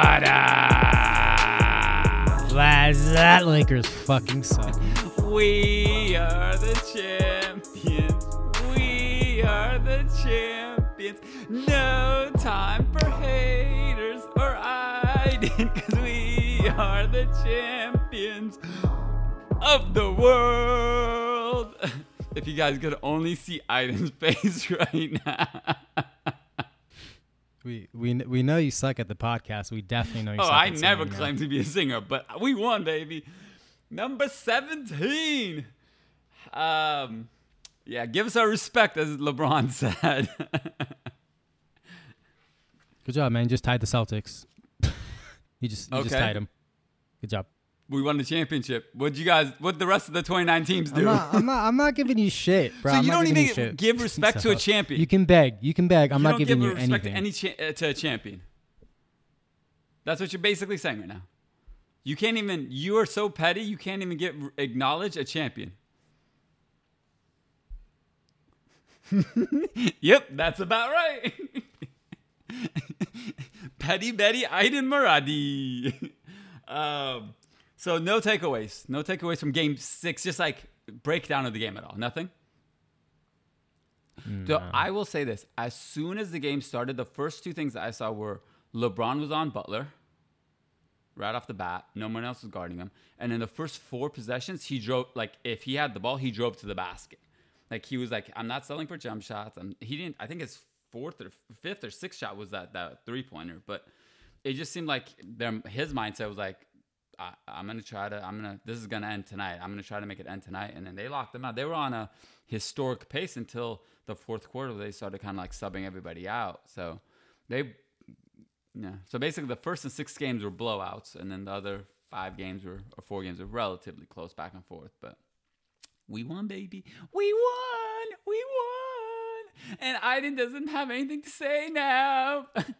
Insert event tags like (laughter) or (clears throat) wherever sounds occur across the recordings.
What up? Lads, that Lakers fucking suck. We are the champions. We are the champions. No time for haters or hiding, cause we are the champions of the world. (laughs) If you guys could only see Aiden's (laughs) face right now. We we we know you suck at the podcast. We definitely know you Oh, suck. I never singing claimed to be a singer, but we won, baby. Number 17. Um, yeah, give us our respect, as LeBron (laughs) said. Good job, man. You just tied the Celtics. (laughs) you just you just tied them. Good job. We won the championship. What'd you guys, what the rest of the 29 teams do? I'm not, I'm not. I'm not giving you shit, bro. so I'm you don't even you give respect to a champion. You can beg. You can beg. I'm You not don't giving give you respect anything. to any cha- uh, to a champion. That's what you're basically saying right now. You can't even. You are so petty. You can't even get acknowledge a champion. (laughs) yep, that's about right. (laughs) petty Betty Aiden Maradi. (laughs) um, so no takeaways. No takeaways from Game Six. Just like breakdown of the game at all. Nothing. Mm, so I will say this: as soon as the game started, the first two things that I saw were LeBron was on Butler, right off the bat. No one else was guarding him, and in the first four possessions, he drove like if he had the ball, he drove to the basket. Like he was like, I'm not selling for jump shots. And he didn't. I think his fourth or fifth or sixth shot was that that three pointer, but it just seemed like their his mindset was like. I, I'm gonna try to. I'm gonna. This is gonna end tonight. I'm gonna try to make it end tonight. And then they locked them out. They were on a historic pace until the fourth quarter. They started kind of like subbing everybody out. So they, yeah. So basically, the first and six games were blowouts, and then the other five games were or four games were relatively close back and forth. But we won, baby. We won. We won. And Iden doesn't have anything to say now. (laughs)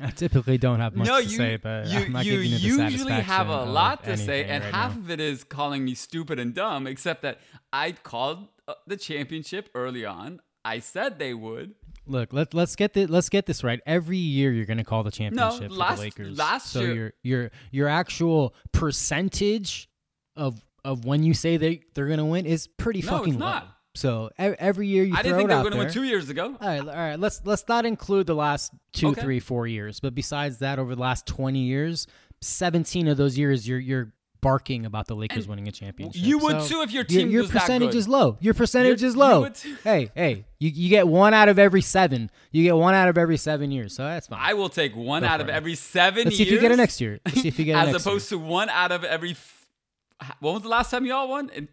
(laughs) I typically don't have much no, to you, say, but you, I'm not you giving you the usually have a lot to say, and right half now. of it is calling me stupid and dumb. Except that I called uh, the championship early on. I said they would. Look, let let's get this let's get this right. Every year you're gonna call the championship for last- the Lakers. last so year- your your your actual percentage of of when you say they they're gonna win is pretty No, fucking it's low. So every year you I didn't think they were going to win two years ago. All right, all right. Let's let's not include the last two, Okay. three, four years. But besides that, over the last twenty years, seventeen of those years, you're you're barking about the Lakers winning a championship. you would So too if your your, team your that percentage is low. Your percentage Your- is low. Hey, hey, you, you get one out of every seven. You get one out of every seven years. So that's fine. I will take one Go out of it. every 7 Let's see if you get it next year. Let's see if you get (laughs) it as opposed to one out of every. F- when was the last time y'all won? In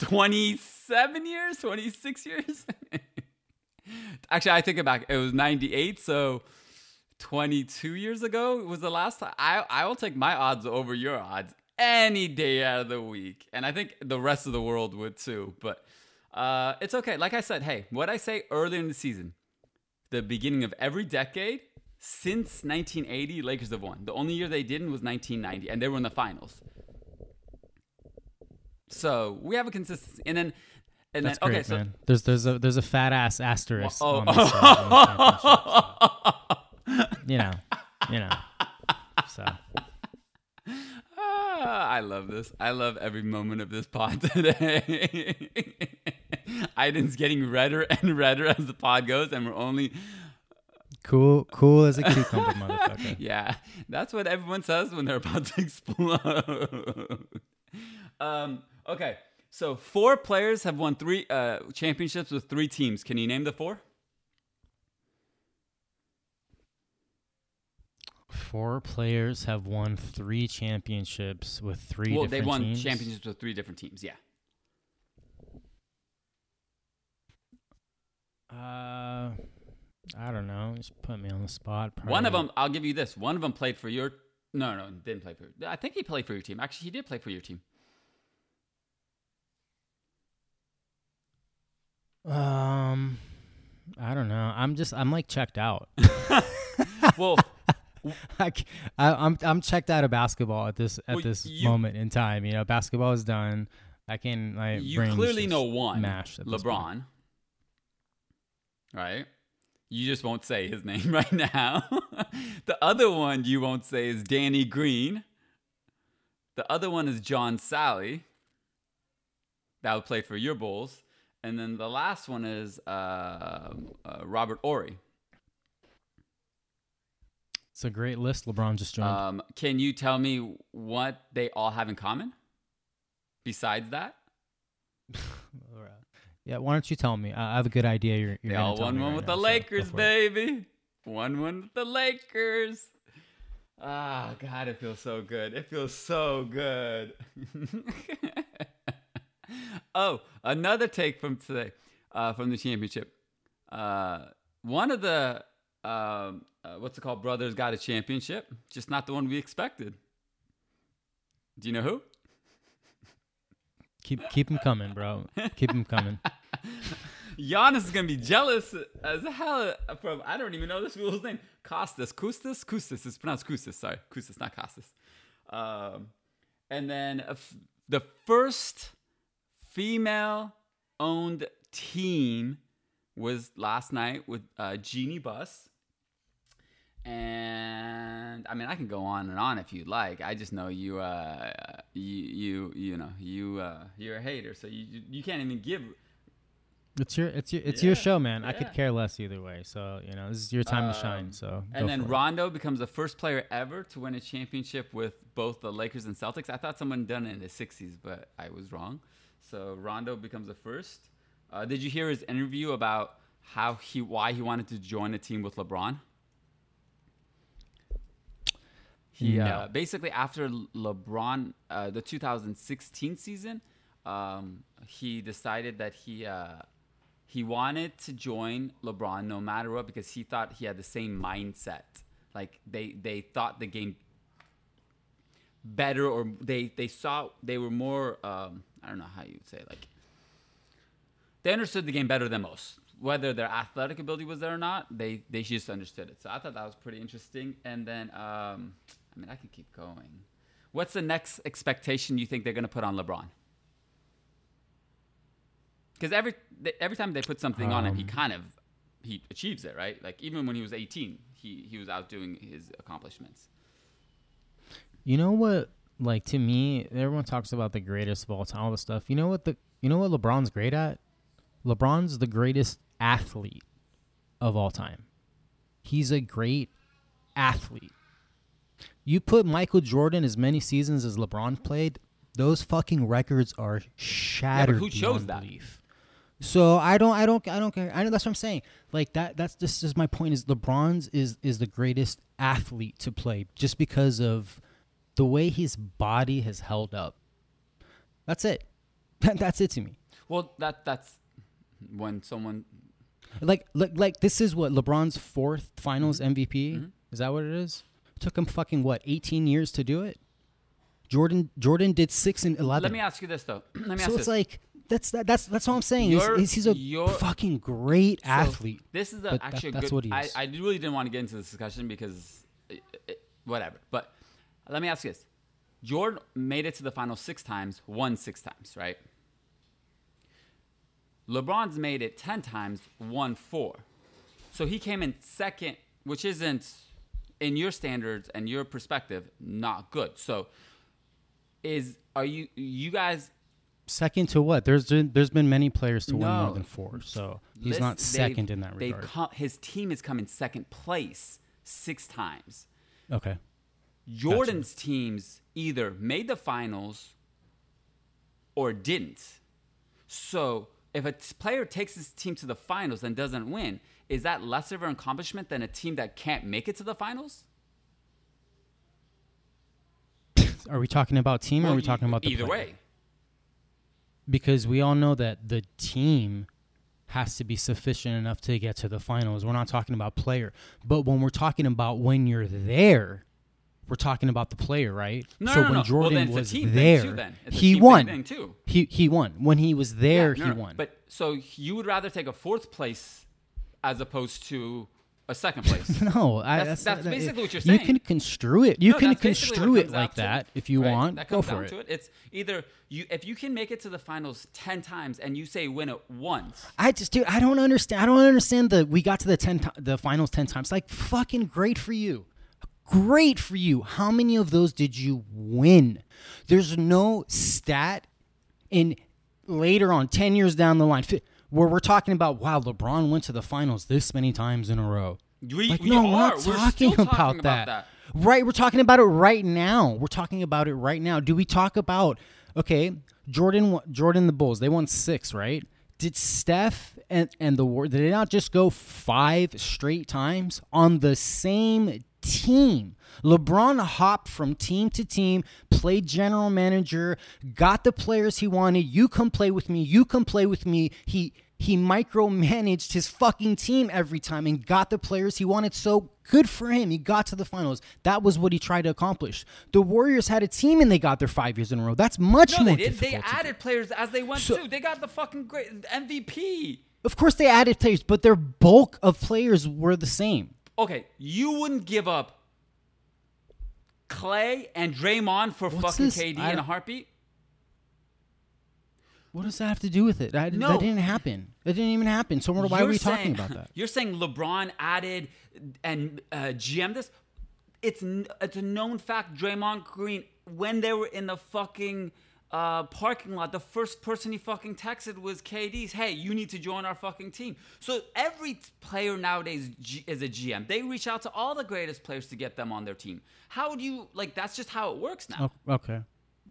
27 years? 26 years? (laughs) Actually, I think it back. It was 98, so 22 years ago was the last time. I, I will take my odds over your odds any day out of the week. And I think the rest of the world would too. But uh, it's okay. Like I said, hey, what I say earlier in the season, the beginning of every decade since 1980, Lakers have won. The only year they didn't was 1990, and they were in the finals. So we have a consistency, and then, and That's then great, okay, so man. There's there's a there's a fat ass asterisk Oh. on this, uh, on you know, you know. So Ah, I love this. I love every moment of this pod today. (laughs) Aiden's getting redder and redder as the pod goes, and we're only cool, cool as a cucumber, motherfucker. (laughs) yeah. That's what everyone says when they're about to (laughs) explode. um, okay, so four players have won three uh, championships with three teams. Can you name the four? Four players have won three championships with three well, they won teams. championships with three different teams. Yeah. Uh, I don't know. Just put me on the spot. One of them, I'll give you this. One of them played for your. No, no, didn't play for. I think he played for your team. Actually, he did play for your team. Um, I don't know. I'm just I'm like checked out. (laughs) Well, (laughs) like I, I'm I'm checked out of basketball at this at Well, this you- moment in time. You know, basketball is done. I can like you clearly know one, mashed at this point. LeBron. Right? you just won't say his (laughs) name right now. the other one you won't say is Danny Green. The other one is John Salley. That would play for your Bulls. And then the last one is uh, uh, Robert Horry. It's a great list LeBron just joined. Um, can you tell me what they all have in common besides that? (laughs) yeah, why don't you tell me? I have a good idea. You're, you're they all won one right with now, the Lakers, so baby. One one with the Lakers. Ah, oh, God, it feels so good. It feels so good. (laughs) (laughs) oh, another take from today, uh, from the championship. Uh, one of the um, uh, what's it called? Brothers got a championship, just not the one we expected. Do you know who? Keep keep him coming, bro. Keep him coming. (laughs) Giannis is gonna be jealous as hell from I don't even know this fool's name. Costas, Kustas, Kustas. It's pronounced Kustas. Sorry, Kustas, not Costas. Um, and then uh, f- the first female-owned team was last night with uh, Jeanie Buss. And I mean, I can go on and on if you'd like. I just know you, uh, you, you, you know, you, uh, you're a hater, so you, you can't even give it's your it's your it's yeah, your show, man. Yeah. I could care less either way. So you know, this is your time um, to shine. Um, so and then Rondo it. becomes the first player ever to win a championship with both the Lakers and Celtics. I thought someone done it in the '60s, but I was wrong. So Rondo becomes the first. Uh, did you hear his interview about how he why he wanted to join a team with LeBron? He no. uh, basically after LeBron uh, the 2016 season, um, he decided that he uh, he wanted to join LeBron no matter what because he thought he had the same mindset. Like they they thought the game better or they they saw they were more um, I don't know how you'd say like they understood the game better than most. Whether their athletic ability was there or not, they they just understood it. So I thought that was pretty interesting. And then um, I mean I can keep going. What's the next expectation you think they're going to put on LeBron? because every every time they put something um, on him, he um, kind of he achieves it, right? Like even when he was 18, he he was outdoing his accomplishments. You know what? Like to me, everyone talks about the greatest of all time, all the stuff. You know what the you know what LeBron's great at? LeBron's the greatest athlete of all time. He's a great athlete. You put Michael Jordan as many seasons as LeBron played, those fucking records are shattered. Yeah, who chose that? Belief. So I don't, I don't, I don't care. I know that's what I'm saying. Like that, that's this is my point. Is LeBron's is is the greatest athlete to play just because of the way his body has held up. That's it. (laughs) that's it to me. Well, that that's when someone like like like this is what LeBron's fourth Finals mm-hmm. MVP. Mm-hmm. Is that what it is? It took him fucking what 18 years to do it. Jordan Jordan did six and eleven. Let me ask you this though. (clears throat) Let me so ask it's like that's that, that's that's what I'm saying. He's, he's, he's, a fucking great so athlete. This is a, actually that, that's good, what he is. I, I really didn't want to get into this discussion because it, it, whatever. But let me ask you this: Jordan made it to the final six times, won six times, right? LeBron's made it ten times, won four. So he came in second, which isn't in your standards and your perspective not good. So is are you you guys Second to what? There's been, there's been many players to no. win more than four, so he's not second in that regard. Come, his team has come in second place six times. Okay. Jordan's gotcha. teams either made the finals or didn't. So if a t- player takes his team to the finals and doesn't win, is that less of an accomplishment than a team that can't make it to the finals? Are we talking about team well, or are we talking about the either player? way? because we all know that the team has to be sufficient enough to get to the finals. We're not talking about player, but when we're talking about when you're there, we're talking about the player, right? No, so no, when no. Jordan well, was there, too, he won. He he won when he was there. Yeah, he won. But so you would rather take a fourth place as opposed to a second place. (laughs) No, I, That's- that's, that's basically eh, what you're saying. You can construe it. You No, can construe it comes like that if you Right? want. That Go for down it. to it. It's either you if you can make it to the finals ten times and you say win it once. I just, dude, I don't understand. I don't understand the we got to the ten, the finals ten times. Like fucking great for you, great for you. How many of those did you win? There's no stat in later on, ten years down the line, where we're talking about wow, LeBron went to the finals this many times in a row. We, Like, we no, are. we're not We're talking, about, talking that. about that. Right, we're talking about it right now. We're talking about it right now. Do we talk about okay, Jordan Jordan the Bulls, they won 6, right? Did Steph and and the War did they not just go 5 straight times on the same team? LeBron hopped from team to team, played general manager, got the players he wanted. You come play with me. You come play with me. He he micromanaged his fucking team every time and got the players he wanted. So good for him. He got to the finals. That was what he tried to accomplish. The Warriors had a team and they got their five years in a row. That's much No, more they. They difficult. to added players as they went So- too. They got the fucking great MVP. Of course, they added players, but their bulk of players were the same. Okay, you wouldn't give up Clay and Draymond for What's fucking this? KD I in a heartbeat. What does that have to do with it? That, No. that didn't happen. That didn't even happen. So why are You're we talking saying- about that? You're saying LeBron added and uh, GM this. It's n- it's a known fact. Draymond Green, when they were in the fucking uh, parking lot, the first person he fucking texted was KD's. Hey, you need to join our fucking team. So every player nowadays G- is a GM. They reach out to all the greatest players to get them on their team. How do you like? That's just how it works now. Okay.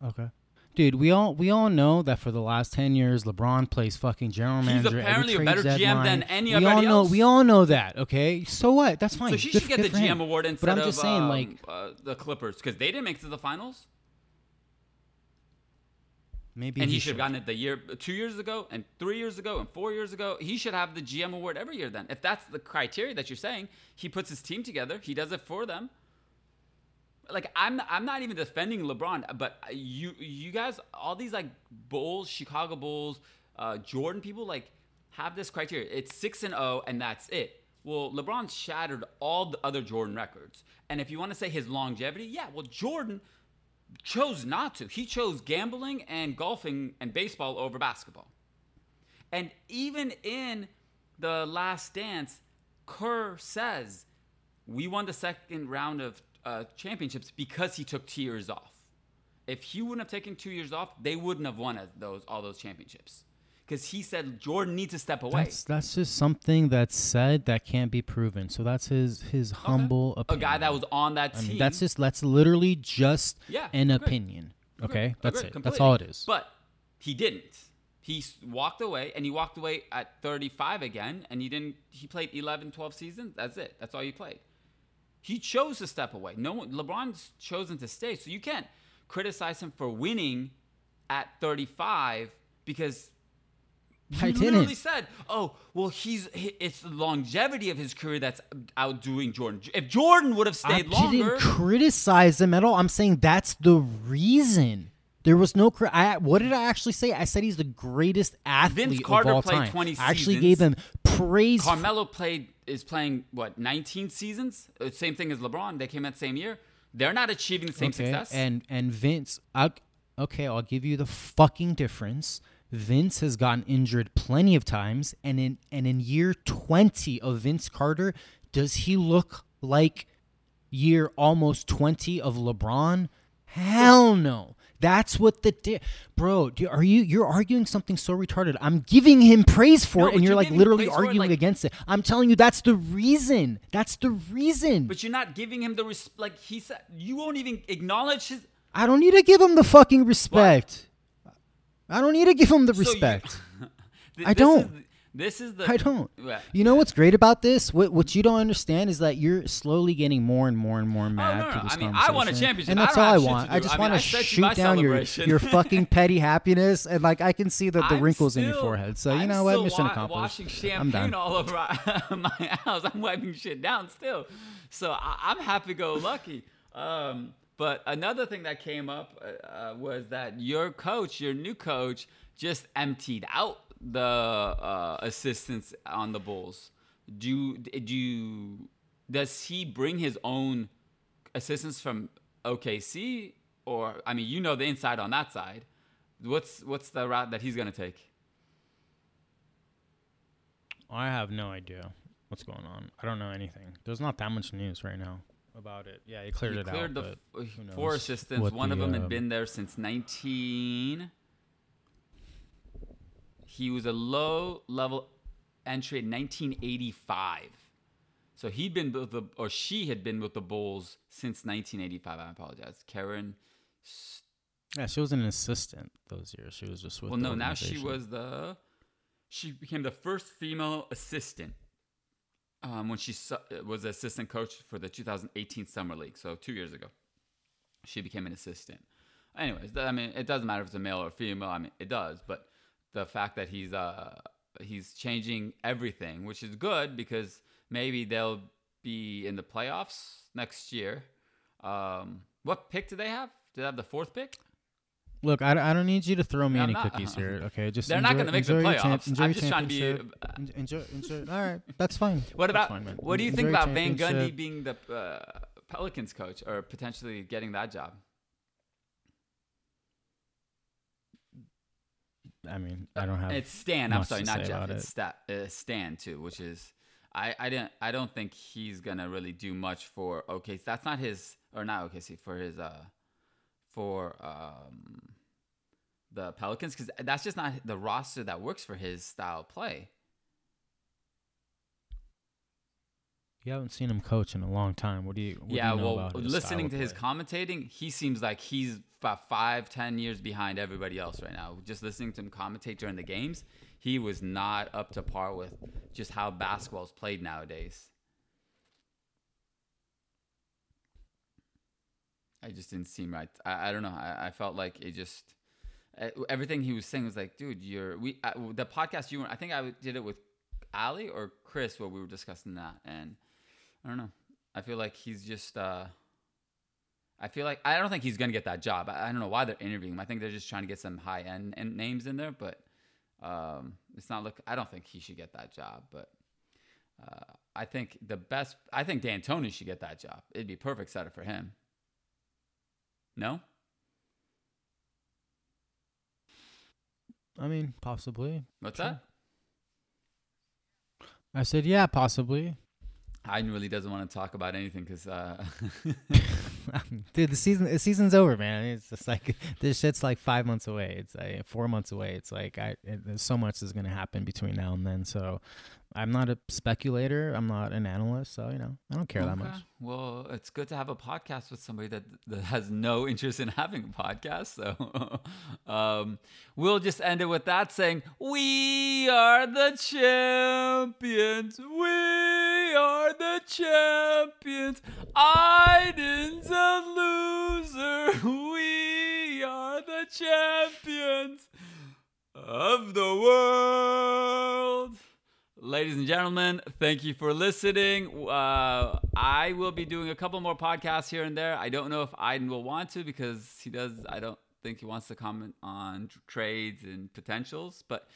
Okay. Dude, we all we all know that for the last ten years, LeBron plays fucking general manager. He's apparently a better trade GM than deadline. any we all know else. we all know that. Okay, so what? That's fine. So she Good should get the GM him. award instead But I'm of saying, um, like, uh, the Clippers because they didn't make it to the finals. Maybe and he, he should have gotten it the year two years ago and three years ago and four years ago. He should have the gm award every year then. If that's the criteria that you're saying he puts his team together he does it for them. Like i'm i'm not even defending lebron but you you guys all these like bulls chicago bulls uh, jordan people like have this criteria. It's 6 and 0 and that's it. Well lebron shattered all the other jordan records. And if you want to say his longevity yeah well jordan chose not to. He chose gambling and golfing and baseball over basketball. And even in the last dance, Kerr says, We won the second round of uh, championships because he took two years off. If he wouldn't have taken two years off, they wouldn't have won those all those championships. Because he said Jordan needs to step away. That's that's just something that's said that can't be proven. So that's his his humble opinion. a guy that was on that I team. mean, that's just that's literally just Yeah, an agreed. opinion. Okay, Agreed, that's it. completely. That's all it is. But he didn't. He walked away, and he walked away at 35 again, and he didn't. He played 11, 12 seasons. That's it. That's all he played. He chose to step away. No one. LeBron's chosen to stay. So you can't criticize him for winning at 35 because he I literally didn't. said, "Oh, well, he's he- it's the longevity of his career that's outdoing Jordan. If Jordan would have I stayed longer, didn't criticize him at all. I'm saying that's the reason. There was no. Cri- I, what did I actually say? I said he's the greatest athlete Carter of all played time. 20 I actually seasons. gave him praise. Carmelo played is playing what 19 seasons. Uh, Same thing as LeBron. They came out the same year. They're not achieving the same okay, success. and and Vince. I, okay, I'll give you the fucking difference. Vince has gotten injured plenty of times, and in and in year twenty of Vince Carter, does he look like year almost twenty of LeBron? Hell no. That's what the di- bro. Are you you're arguing something so retarded? I'm giving him praise for No, it, and you're you're like literally for it, arguing like- against it. I'm telling you, that's the reason. That's the reason. but you're not giving him the res- like he said. You won't even acknowledge his. I don't need to give him the fucking respect. I don't need to give him the So you- respect. (laughs) Th- I don't. Is, this is the. I don't. Yeah. You know what's great about this? What what you don't understand is that you're slowly getting more and more and more mad Oh, no, through no. I mean, I want a championship. and that's all I want. I just I mean, want to shoot down your your (laughs) fucking petty happiness, and like I can see the, the I'm wrinkles in your forehead. So you I'm know what? Mission wa- accomplished. Washing I'm done. all over (laughs) my house. I'm wiping shit down still. So I, I'm happy go lucky. Um, but another thing that came up uh, uh, was that your coach, your new coach, just emptied out the uh, assistants on the Bulls. do do does he bring his own assistants from OKC or I mean you know the inside on that side. What's what's the route that he's gonna take? I have no idea what's going on. I don't know anything. There's not that much news right now about it. Yeah, he cleared he it cleared out. The who knows four assistants. what One the, of them had um, been there since 19. He was a low level entry in 1985. So he'd been with the, or she had been with the Bulls since 1985. I apologize. Karen. Yeah, she was an assistant those years. She was just with. Well, no, now she was the, she became the first female assistant um, when she su- was assistant coach for the 2018 Summer League. So two years ago, she became an assistant. Anyways, I mean, it doesn't matter if it's a male or female. I mean, it does, but the fact that he's uh he's changing everything, which is good because maybe they'll be in the playoffs next year. Um, what pick do they have? Do they have the fourth pick? Look, I, I don't need you to throw me I'm any not- cookies here. (laughs) Okay, just They're not enjoy- gonna make the enjoy your champ- playoffs. enjoy I'm your just trying to be, championship. uh, En- enjoy, enjoy. All right, that's fine. (laughs) What about fine, man. what do you think Enjoy about Van Gundy championship. being the uh, Pelicans coach or potentially getting that job? I mean, I don't have. It's Stan. I'm much sorry, to not say Jeff. about It's Sta- uh, Stan too, which is I I didn't I don't think he's gonna really do much for OKC. That's not his or not OKC for his uh for um the Pelicans because that's just not the roster that works for his style of play. You haven't seen him coach in a long time. What do you? What yeah, do you know well, listening to his commentating, he seems like he's about five, ten years behind everybody else right now. Just listening to him commentate during the games, he was not up to par with just how basketball is played nowadays. I just didn't seem right. I, I don't know. I, I felt like it just everything he was saying was like, dude, you're we the podcast you were. I think I did it with Ali or Chris where we were discussing that, and I don't know. I feel like he's just. uh I feel like I don't think he's gonna get that job. I, I don't know why they're interviewing him. I think they're just trying to get some high end names in there, but um, it's not look. I don't think he should get that job, but uh, I think the best. I think D'Antoni should get that job. It'd be perfect setup for him. No, I mean, possibly. what's Sure. that? I said, yeah, possibly. Hayden really doesn't want to talk about anything because uh, (laughs) Dude, the season the season's over, man. It's just like this shit's like five months away. It's like four months away. It's like I it, there's so much is gonna happen between now and then. So I'm not a speculator. I'm not an analyst. So you know, I don't care that much. Well, it's good to have a podcast with somebody that, that has no (laughs) interest in having a podcast. So (laughs) um, we'll just end it with that saying, We are the champions. We are the champions. Iden's a loser. (laughs) We are the champions of the world. Ladies and gentlemen, thank you for listening. Uh, I will be doing a couple more podcasts here and there. I don't know if Iden will want to because he does. I don't think he wants to comment on tr- trades and potentials, but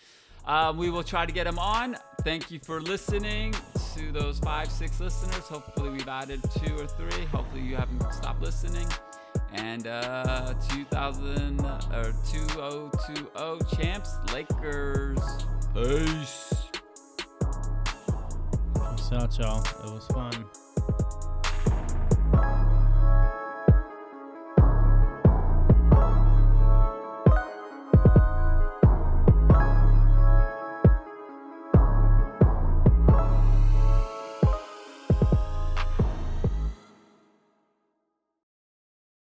um, we will try to get him on. Thank you for listening to those five, six listeners. Hopefully, we've added two or three. Hopefully, you haven't stopped listening. And uh, 2000 or 2020 champs, Lakers. Peace. Out, y'all. It was fun.